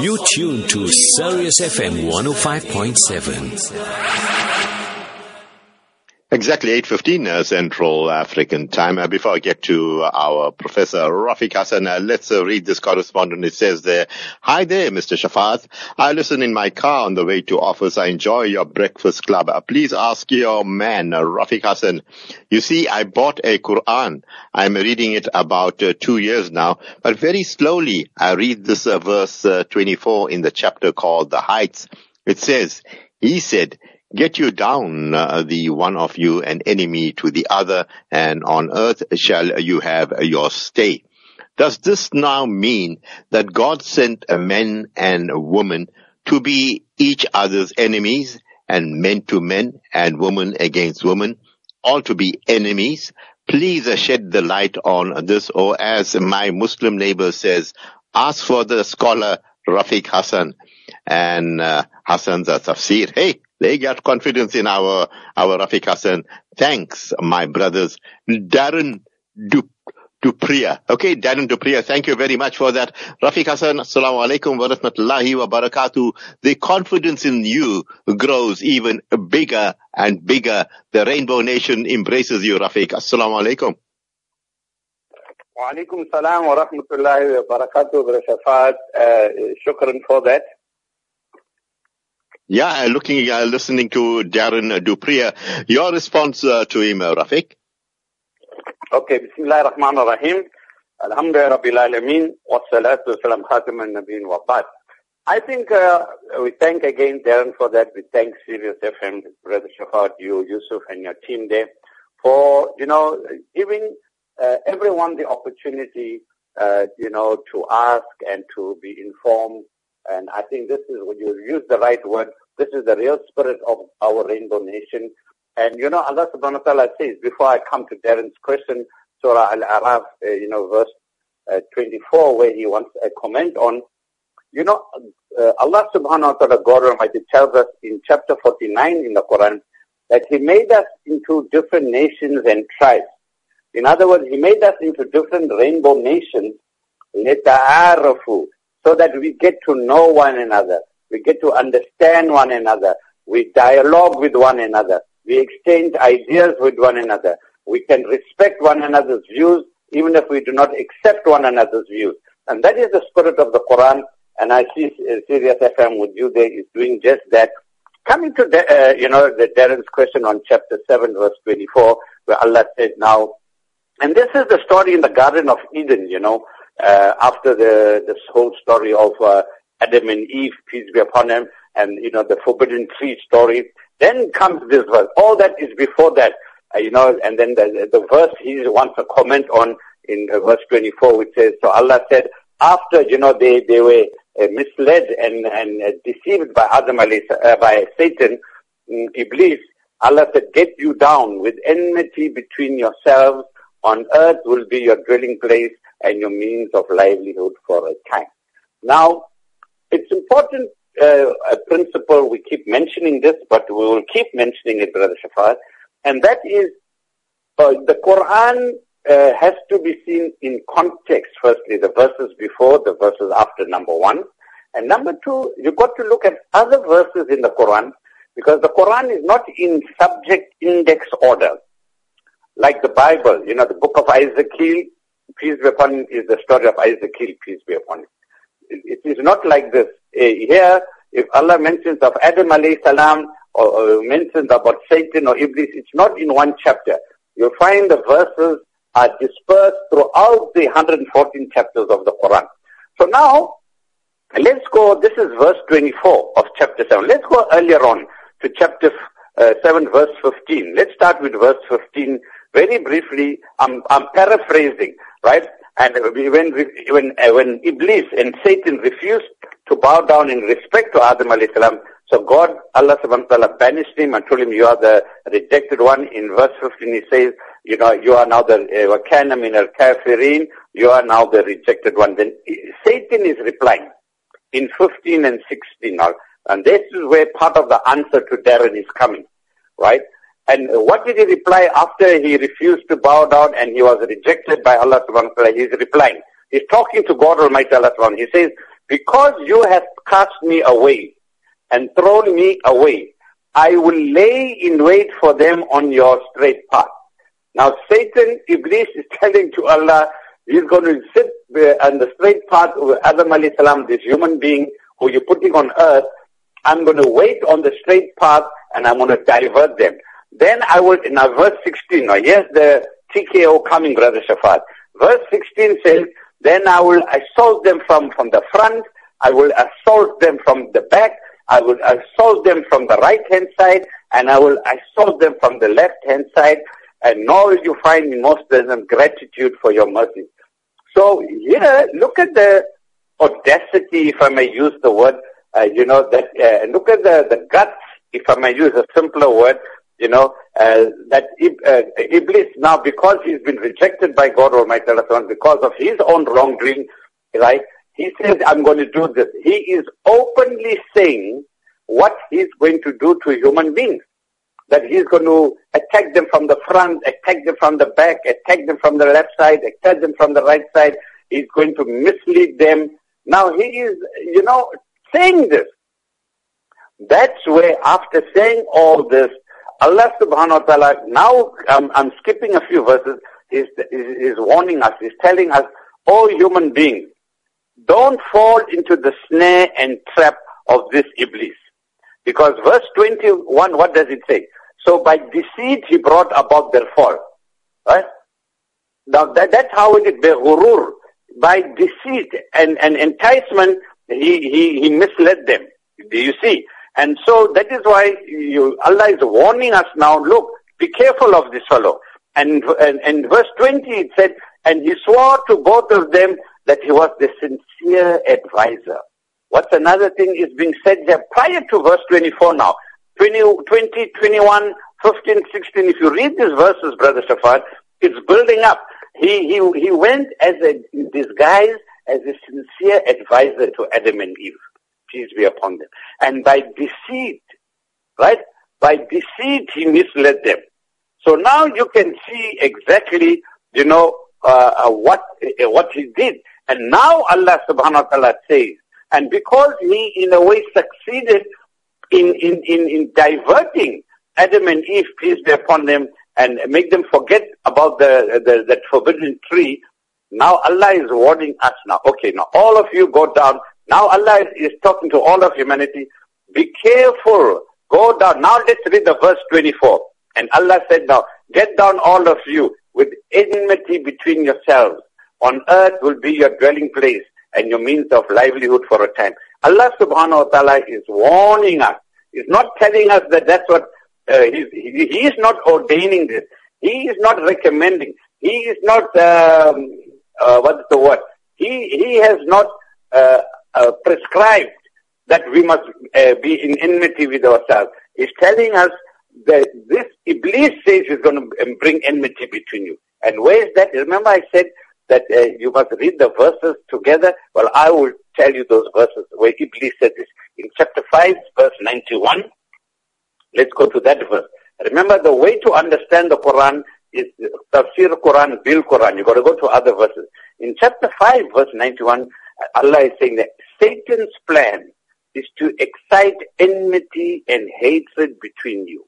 You tune to Sirius FM 105.7. Exactly 8.15 uh, Central African time. Uh, before I get to our Professor Rafeek Hassen, uh, let's read this correspondence. It says there, Hi there, Mr. Shafaat. I listen in my car on the way to office. I enjoy your breakfast club. Please ask your man, Rafeek Hassen. You see, I bought a Quran. I'm reading it about two years now, but very slowly I read this verse 24 in the chapter called The Heights. It says, he said, get you down, uh, the one of you an enemy to the other, and on earth shall you have your stay. Does this now mean that God sent a man and a woman to be each other's enemies, and men to men, and woman against woman, all to be enemies? Please shed the light on this, or as my Muslim neighbor says, ask for the scholar Rafeek Hassen and uh, Hassen's tafsir. Hey, they got confidence in our, our Rafeek Hassen. Thanks, my brothers. Darren Dup. Dupria. Okay, Darren Dupria, thank you very much for that. Rafeek Hassen, assalamu alaikum wa rahmatullahi wa barakatuh. The confidence in you grows even bigger and bigger. The Rainbow Nation embraces you, Rafeek. Assalamu alaikum. Wa alaikum salam wa rahmatullahi wa barakatuh. Uh, shukran for that. Yeah, uh, looking, uh, listening to Darren Dupria, your response uh, to him, uh, Rafeek? Okay, salatu wa salam khatam al-Nabeen wa ba'd. I think uh, we thank again Darren for that. We thank Sirius FM, Brother Shafat, you, Yusuf, and your team there for, you know, giving uh, everyone the opportunity, uh, you know, to ask and to be informed and I think this is, when you use the right word, this is the real spirit of our rainbow nation. And you know, Allah subhanahu wa ta'ala says, before I come to Darren's question, Surah Al-Araf, uh, you know, verse uh, 24, where he wants a comment on, you know, uh, Allah subhanahu wa ta'ala, God Almighty tells us in chapter 49 in the Quran, that He made us into different nations and tribes. In other words, He made us into different rainbow nations, لِتَعَارَفُوا so that we get to know one another. We get to understand one another. We dialogue with one another. We exchange ideas with one another. We can respect one another's views even if we do not accept one another's views. And that is the spirit of the Quran. And I see Sirius FM with you there is doing just that. Coming to the, uh, you know, the Darren's question on chapter 7 verse 24 where Allah said now, and this is the story in the Garden of Eden, you know, uh, after the this whole story of uh, Adam and Eve, peace be upon them, and you know the forbidden tree story. Then comes this verse. All that is before that, uh, you know, and then the, the verse he wants to comment on in uh, verse 24, which says, "So Allah said, after you know they they were uh, misled and and uh, deceived by Adam uh, by Satan, um, Iblis." Allah said, get you down with enmity between yourselves. On earth will be your dwelling place and your means of livelihood for a time. Now, it's important, uh, a principle, we keep mentioning this, but we will keep mentioning it, Brother Shafat, and that is uh, the Quran uh, has to be seen in context, firstly, the verses before, the verses after number one. And number two, you've got to look at other verses in the Quran, because the Quran is not in subject index order. Like the Bible, you know, the book of Ezekiel peace be upon him, is the story of Ezekiel, peace be upon him. It, it is not like this. Uh, here, if Allah mentions of Adam alayhi salam, or, or mentions about Satan or Iblis, it's not in one chapter. You'll find the verses are dispersed throughout the 114 chapters of the Quran. So now, let's go, this is verse 24 of chapter 7. Let's go earlier on to chapter uh, 7 verse 15. Let's start with verse 15 very briefly. I'm, I'm paraphrasing right? And when, when, uh, when Iblis and Satan refused to bow down in respect to Adam alayhi salam, so God, Allah subhanahu wa ta'ala banished him and told him, you are the rejected one. In verse 15 he says, you know, you are now the uh, wakana min al-kafirin, you are now the rejected one. Then Satan is replying in 15 and 16 now. And this is where part of the answer to Darren is coming, right? And what did he reply after he refused to bow down and he was rejected by Allah subhanahu wa ta'ala? He's replying. He's talking to God Almighty Allah subhanahu He says, because you have cast me away and thrown me away, I will lay in wait for them on your straight path. Now Satan, Iblis is telling to Allah, he's going to sit on the straight path of Adam alayhi salam, this human being who you're putting on earth. I'm going to wait on the straight path and I'm going to divert them. Then I will, now verse 16, now here's the TKO coming, Brother Shafat. Verse 16 says, then I will assault them from, from the front, I will assault them from the back, I will assault them from the right hand side, and I will assault them from the left hand side, and nor will you find in most them gratitude for your mercy. So here, look at the audacity, if I may use the word, uh, you know, that, uh, look at the, the guts, if I may use a simpler word, you know, uh, that uh, Iblis now, because he's been rejected by God Almighty, because of his own wrongdoing, right? He says, I'm going to do this. He is openly saying what he's going to do to human beings. That he's going to attack them from the front, attack them from the back, attack them from the left side, attack them from the right side. He's going to mislead them. Now he is, you know, saying this. That's where after saying all this, Allah subhanahu wa ta'ala, now um, I'm skipping a few verses, he's, he's warning us, he's telling us, all human beings, don't fall into the snare and trap of this Iblis. Because verse 21, what does it say? So by deceit he brought about their fall. Right? Now that, that's how it is, by behurur. By deceit and, and enticement, he, he, he misled them. Do you see? And so that is why you, Allah is warning us now, look, be careful of this fellow. And, and, verse 20 it said, and he swore to both of them that he was the sincere advisor. What's another thing is being said there prior to verse 24 now. 20, 20 21, 15, 16. If you read these verses, Brother Shafat, it's building up. He, he, he went as a disguise as a sincere advisor to Adam and Eve peace be upon them. And by deceit, right? By deceit, he misled them. So now you can see exactly, you know, uh, uh, what uh, what he did. And now Allah subhanahu wa ta'ala says, and because he in a way succeeded in, in, in, in diverting Adam and Eve, peace be upon them, and make them forget about the, the, the forbidden tree, now Allah is warning us now. Okay, now all of you go down now Allah is, talking to all of humanity. Be careful. Go down. Now let's read the verse 24. And Allah said now, get down all of you with enmity between yourselves. On earth will be your dwelling place and your means of livelihood for a time. Allah subhanahu wa ta'ala is warning us. He's not telling us that that's what, uh, he's, he, he, is not ordaining this. He is not recommending. He is not, um, uh, what's the word? He, he has not, uh, uh, prescribed that we must uh, be in enmity with ourselves. He's telling us that this Iblis says is going to um, bring enmity between you. And where is that? Remember I said that uh, you must read the verses together? Well, I will tell you those verses where Iblis said this. In chapter 5, verse 91, let's go to that verse. Remember, the way to understand the Quran is tafsir Quran, bil Quran. You've got to go to other verses. In chapter 5, verse 91, Allah is saying that Satan's plan is to excite enmity and hatred between you.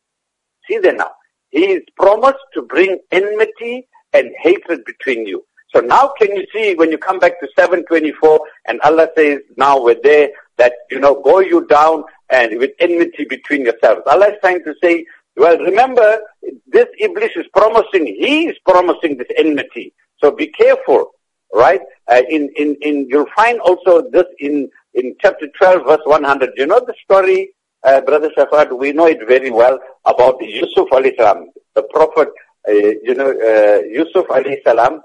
See there now. He is promised to bring enmity and hatred between you. So now can you see when you come back to 724 and Allah says, now we're there, that, you know, go you down and with enmity between yourselves. Allah is trying to say, well, remember, this Iblis is promising, he is promising this enmity. So be careful right? Uh, in, in, in, you'll find also this in, in chapter 12 verse 100. You know the story, uh, Brother Shafat, we know it very well about Yusuf alayhi salam, the prophet, uh, you know, uh, Yusuf alayhi salam,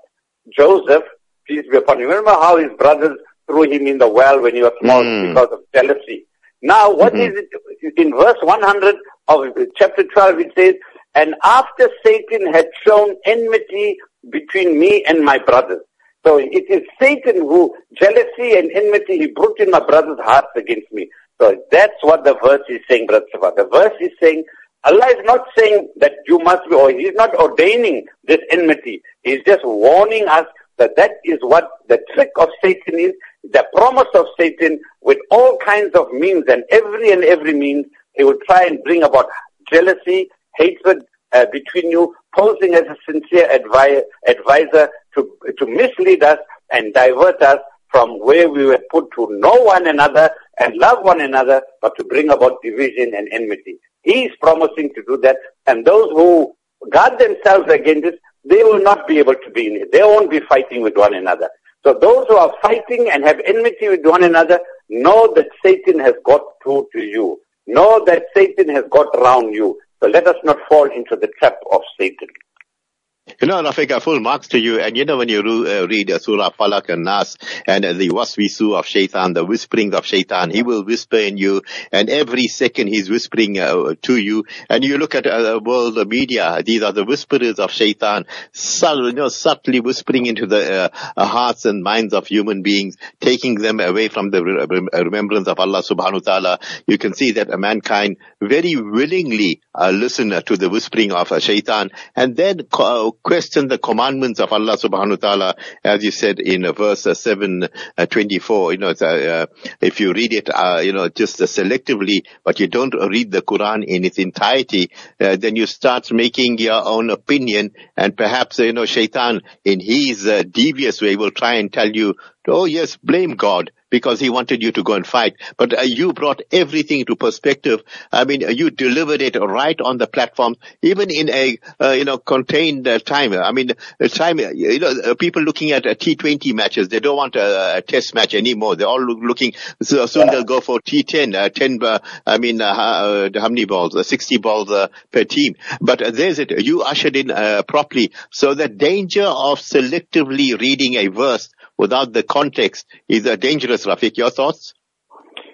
Joseph, peace be upon him. Remember how his brothers threw him in the well when he was small mm. because of jealousy. Now, what mm-hmm. is it? In verse 100 of chapter 12, it says, And after Satan had shown enmity between me and my brothers, so it is Satan who, jealousy and enmity, he brought in my brother's hearts against me. So that's what the verse is saying, Brother Sabah. The verse is saying, Allah is not saying that you must be, or He's not ordaining this enmity. He's just warning us that that is what the trick of Satan is, the promise of Satan with all kinds of means and every and every means, he will try and bring about jealousy, hatred uh, between you, posing as a sincere advi- advisor to, to mislead us and divert us from where we were put to know one another and love one another, but to bring about division and enmity. He is promising to do that, and those who guard themselves against this, they will not be able to be in it. They won't be fighting with one another. So those who are fighting and have enmity with one another, know that Satan has got through to you. Know that Satan has got around you. So let us not fall into the trap of Satan. You know, Rafika, full marks to you. And you know, when you uh, read uh, Surah Falak and Nas and uh, the waswisu of shaitan, the whispering of shaitan, he will whisper in you and every second he's whispering uh, to you. And you look at uh, world the media, these are the whisperers of shaitan, subtle, you know, subtly whispering into the uh, hearts and minds of human beings, taking them away from the re- remembrance of Allah subhanahu wa ta'ala. You can see that mankind very willingly uh, listen uh, to the whispering of uh, shaitan and then uh, question the commandments of Allah subhanahu wa ta'ala, as you said in verse 724, uh, you know, uh, if you read it, uh, you know, just selectively, but you don't read the Quran in its entirety, then you start making your own opinion and perhaps, you know, shaitan in his devious way will try and tell you, oh yes, blame God because he wanted you to go and fight. But uh, you brought everything to perspective. I mean, you delivered it right on the platform, even in a, uh, you know, contained uh, time. I mean, the time, you know, uh, people looking at uh, T20 matches, they don't want a, a, test match anymore. They're all looking, so soon they'll go for T10, uh, 10, I mean, how many balls? 60 balls per team. But there's it. You ushered in properly. So the danger of selectively reading a verse without the context is a dangerous, Rafeek. Your thoughts?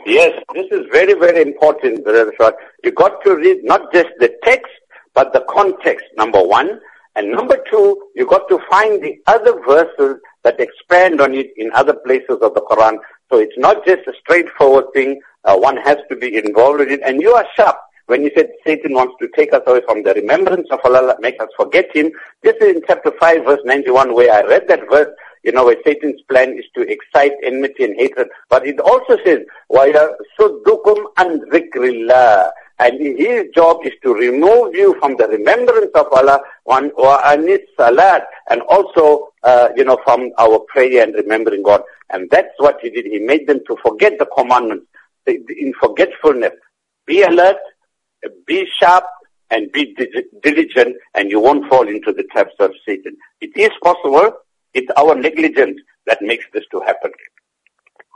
Yes, this is very, very important, Brother. You got to read not just the text, but the context, number one. And number two, you got to find the other verses that expand on it in other places of the Quran. So it's not just a straightforward thing. Uh, one has to be involved in it. And you are sharp. When you said Satan wants to take us away from the remembrance of Allah, make us forget Him, this is in chapter 5 verse 91 where I read that verse you know, where Satan's plan is to excite enmity and hatred. But it also says, وَيَصُدُّكُمْ عَنْ ذِكْرِ اللَّهِ And his job is to remove you from the remembrance of Allah وَأَنِسْ salat and also, uh, you know, from our prayer and remembering God. And that's what he did. He made them to forget the commandments in forgetfulness. Be alert, be sharp, and be diligent, and you won't fall into the traps of Satan. It is possible it's our negligence that makes this to happen.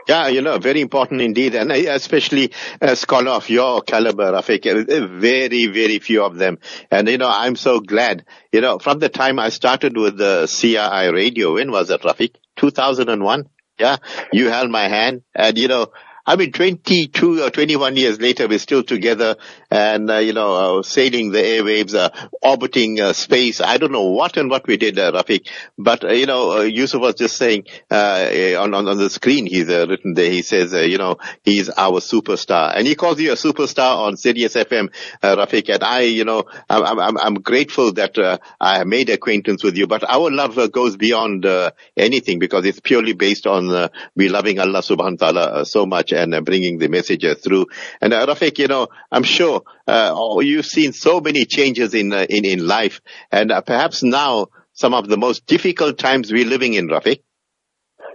Yeah, you know, very important indeed, and uh, especially a scholar of your caliber, Rafeek, uh, very, very few of them. And, you know, I'm so glad, you know, from the time I started with the CRI radio, when was it, Rafeek? 2001? Yeah, you held my hand, and, you know, I mean, 22 or 21 years later, we're still together and, uh, you know, uh, sailing the airwaves, uh, orbiting uh, space. I don't know what and what we did, uh, Rafeek. But, uh, you know, Yusuf was just saying on, on, on the screen, he's written there, he says, you know, he's our superstar. And he calls you a superstar on Sirius FM, Rafeek. And I, you know, I'm, I'm, I'm grateful that I made acquaintance with you. But our love goes beyond anything because it's purely based on we loving Allah subhanahu wa ta'ala so much and uh, bringing the message through. And uh, Rafeek, you know, I'm sure uh, oh, you've seen so many changes in uh, in in life, and uh, perhaps now some of the most difficult times we're living in, Rafeek.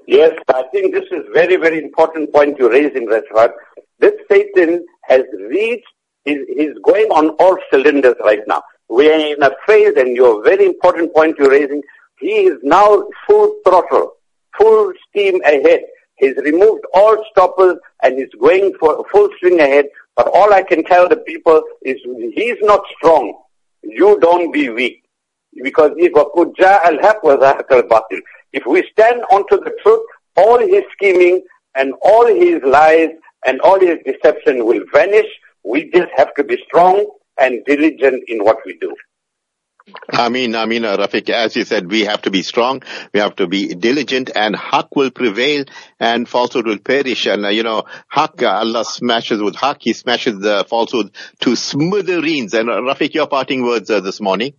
Yes, I think this is very very important point you raise in Rashad. This Satan has reached, he's going on all cylinders right now. We are in a phase, and your very important point you're raising, he is now full throttle, full steam ahead. He's removed all stoppers and he's going for full swing ahead. But all I can tell the people is he's not strong. You don't be weak. Because if if we stand onto the truth, all his scheming and all his lies and all his deception will vanish. We just have to be strong and diligent in what we do. I mean, I mean, uh, Rafeek, as you said, we have to be strong, we have to be diligent, and haq will prevail, and falsehood will perish. And uh, you know, haq, uh, Allah smashes with haq, He smashes the falsehood to smithereens. And uh, Rafeek, your parting words uh, this morning.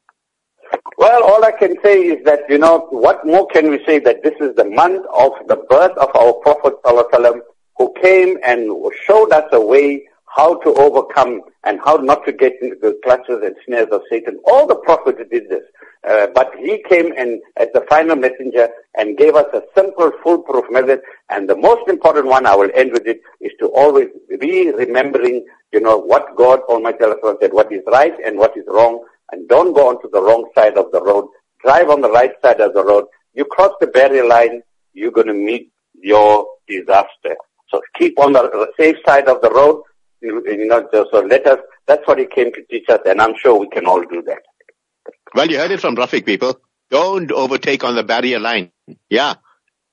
Well, all I can say is that, you know, what more can we say that this is the month of the birth of our Prophet ﷺ who came and showed us a way how to overcome and how not to get into the clutches and snares of Satan. All the prophets did this. Uh, but he came and as the final messenger and gave us a simple, foolproof method. And the most important one, I will end with it, is to always be remembering, you know, what God Almighty said, what is right and what is wrong. And don't go onto the wrong side of the road. Drive on the right side of the road. You cross the barrier line, you're going to meet your disaster. So keep on the safe side of the road. You, you know, so let us, that's what he came to teach us, and I'm sure we can all do that. Well, you heard it from Rafeek, people. Don't overtake on the barrier line. Yeah.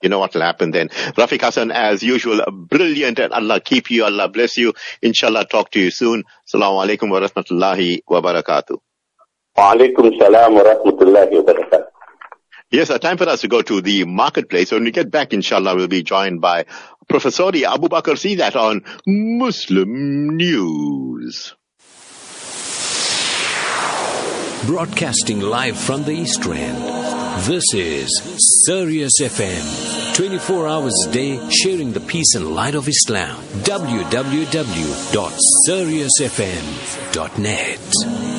You know what will happen then. Rafeek Hassen, as usual, brilliant and Allah keep you, Allah bless you. Inshallah, talk to you soon. Assalamu alaikum wa rahmatullahi wa barakatuh. Wa alaikum salam wa rahmatullahi wa barakatuh. Yes, time for us to go to the marketplace. When we get back, inshallah, we'll be joined by Professor Abu Bakr. See that on Muslim News. Broadcasting live from the East End. This is Sirius FM. 24 hours a day, sharing the peace and light of Islam. www.siriusfm.net.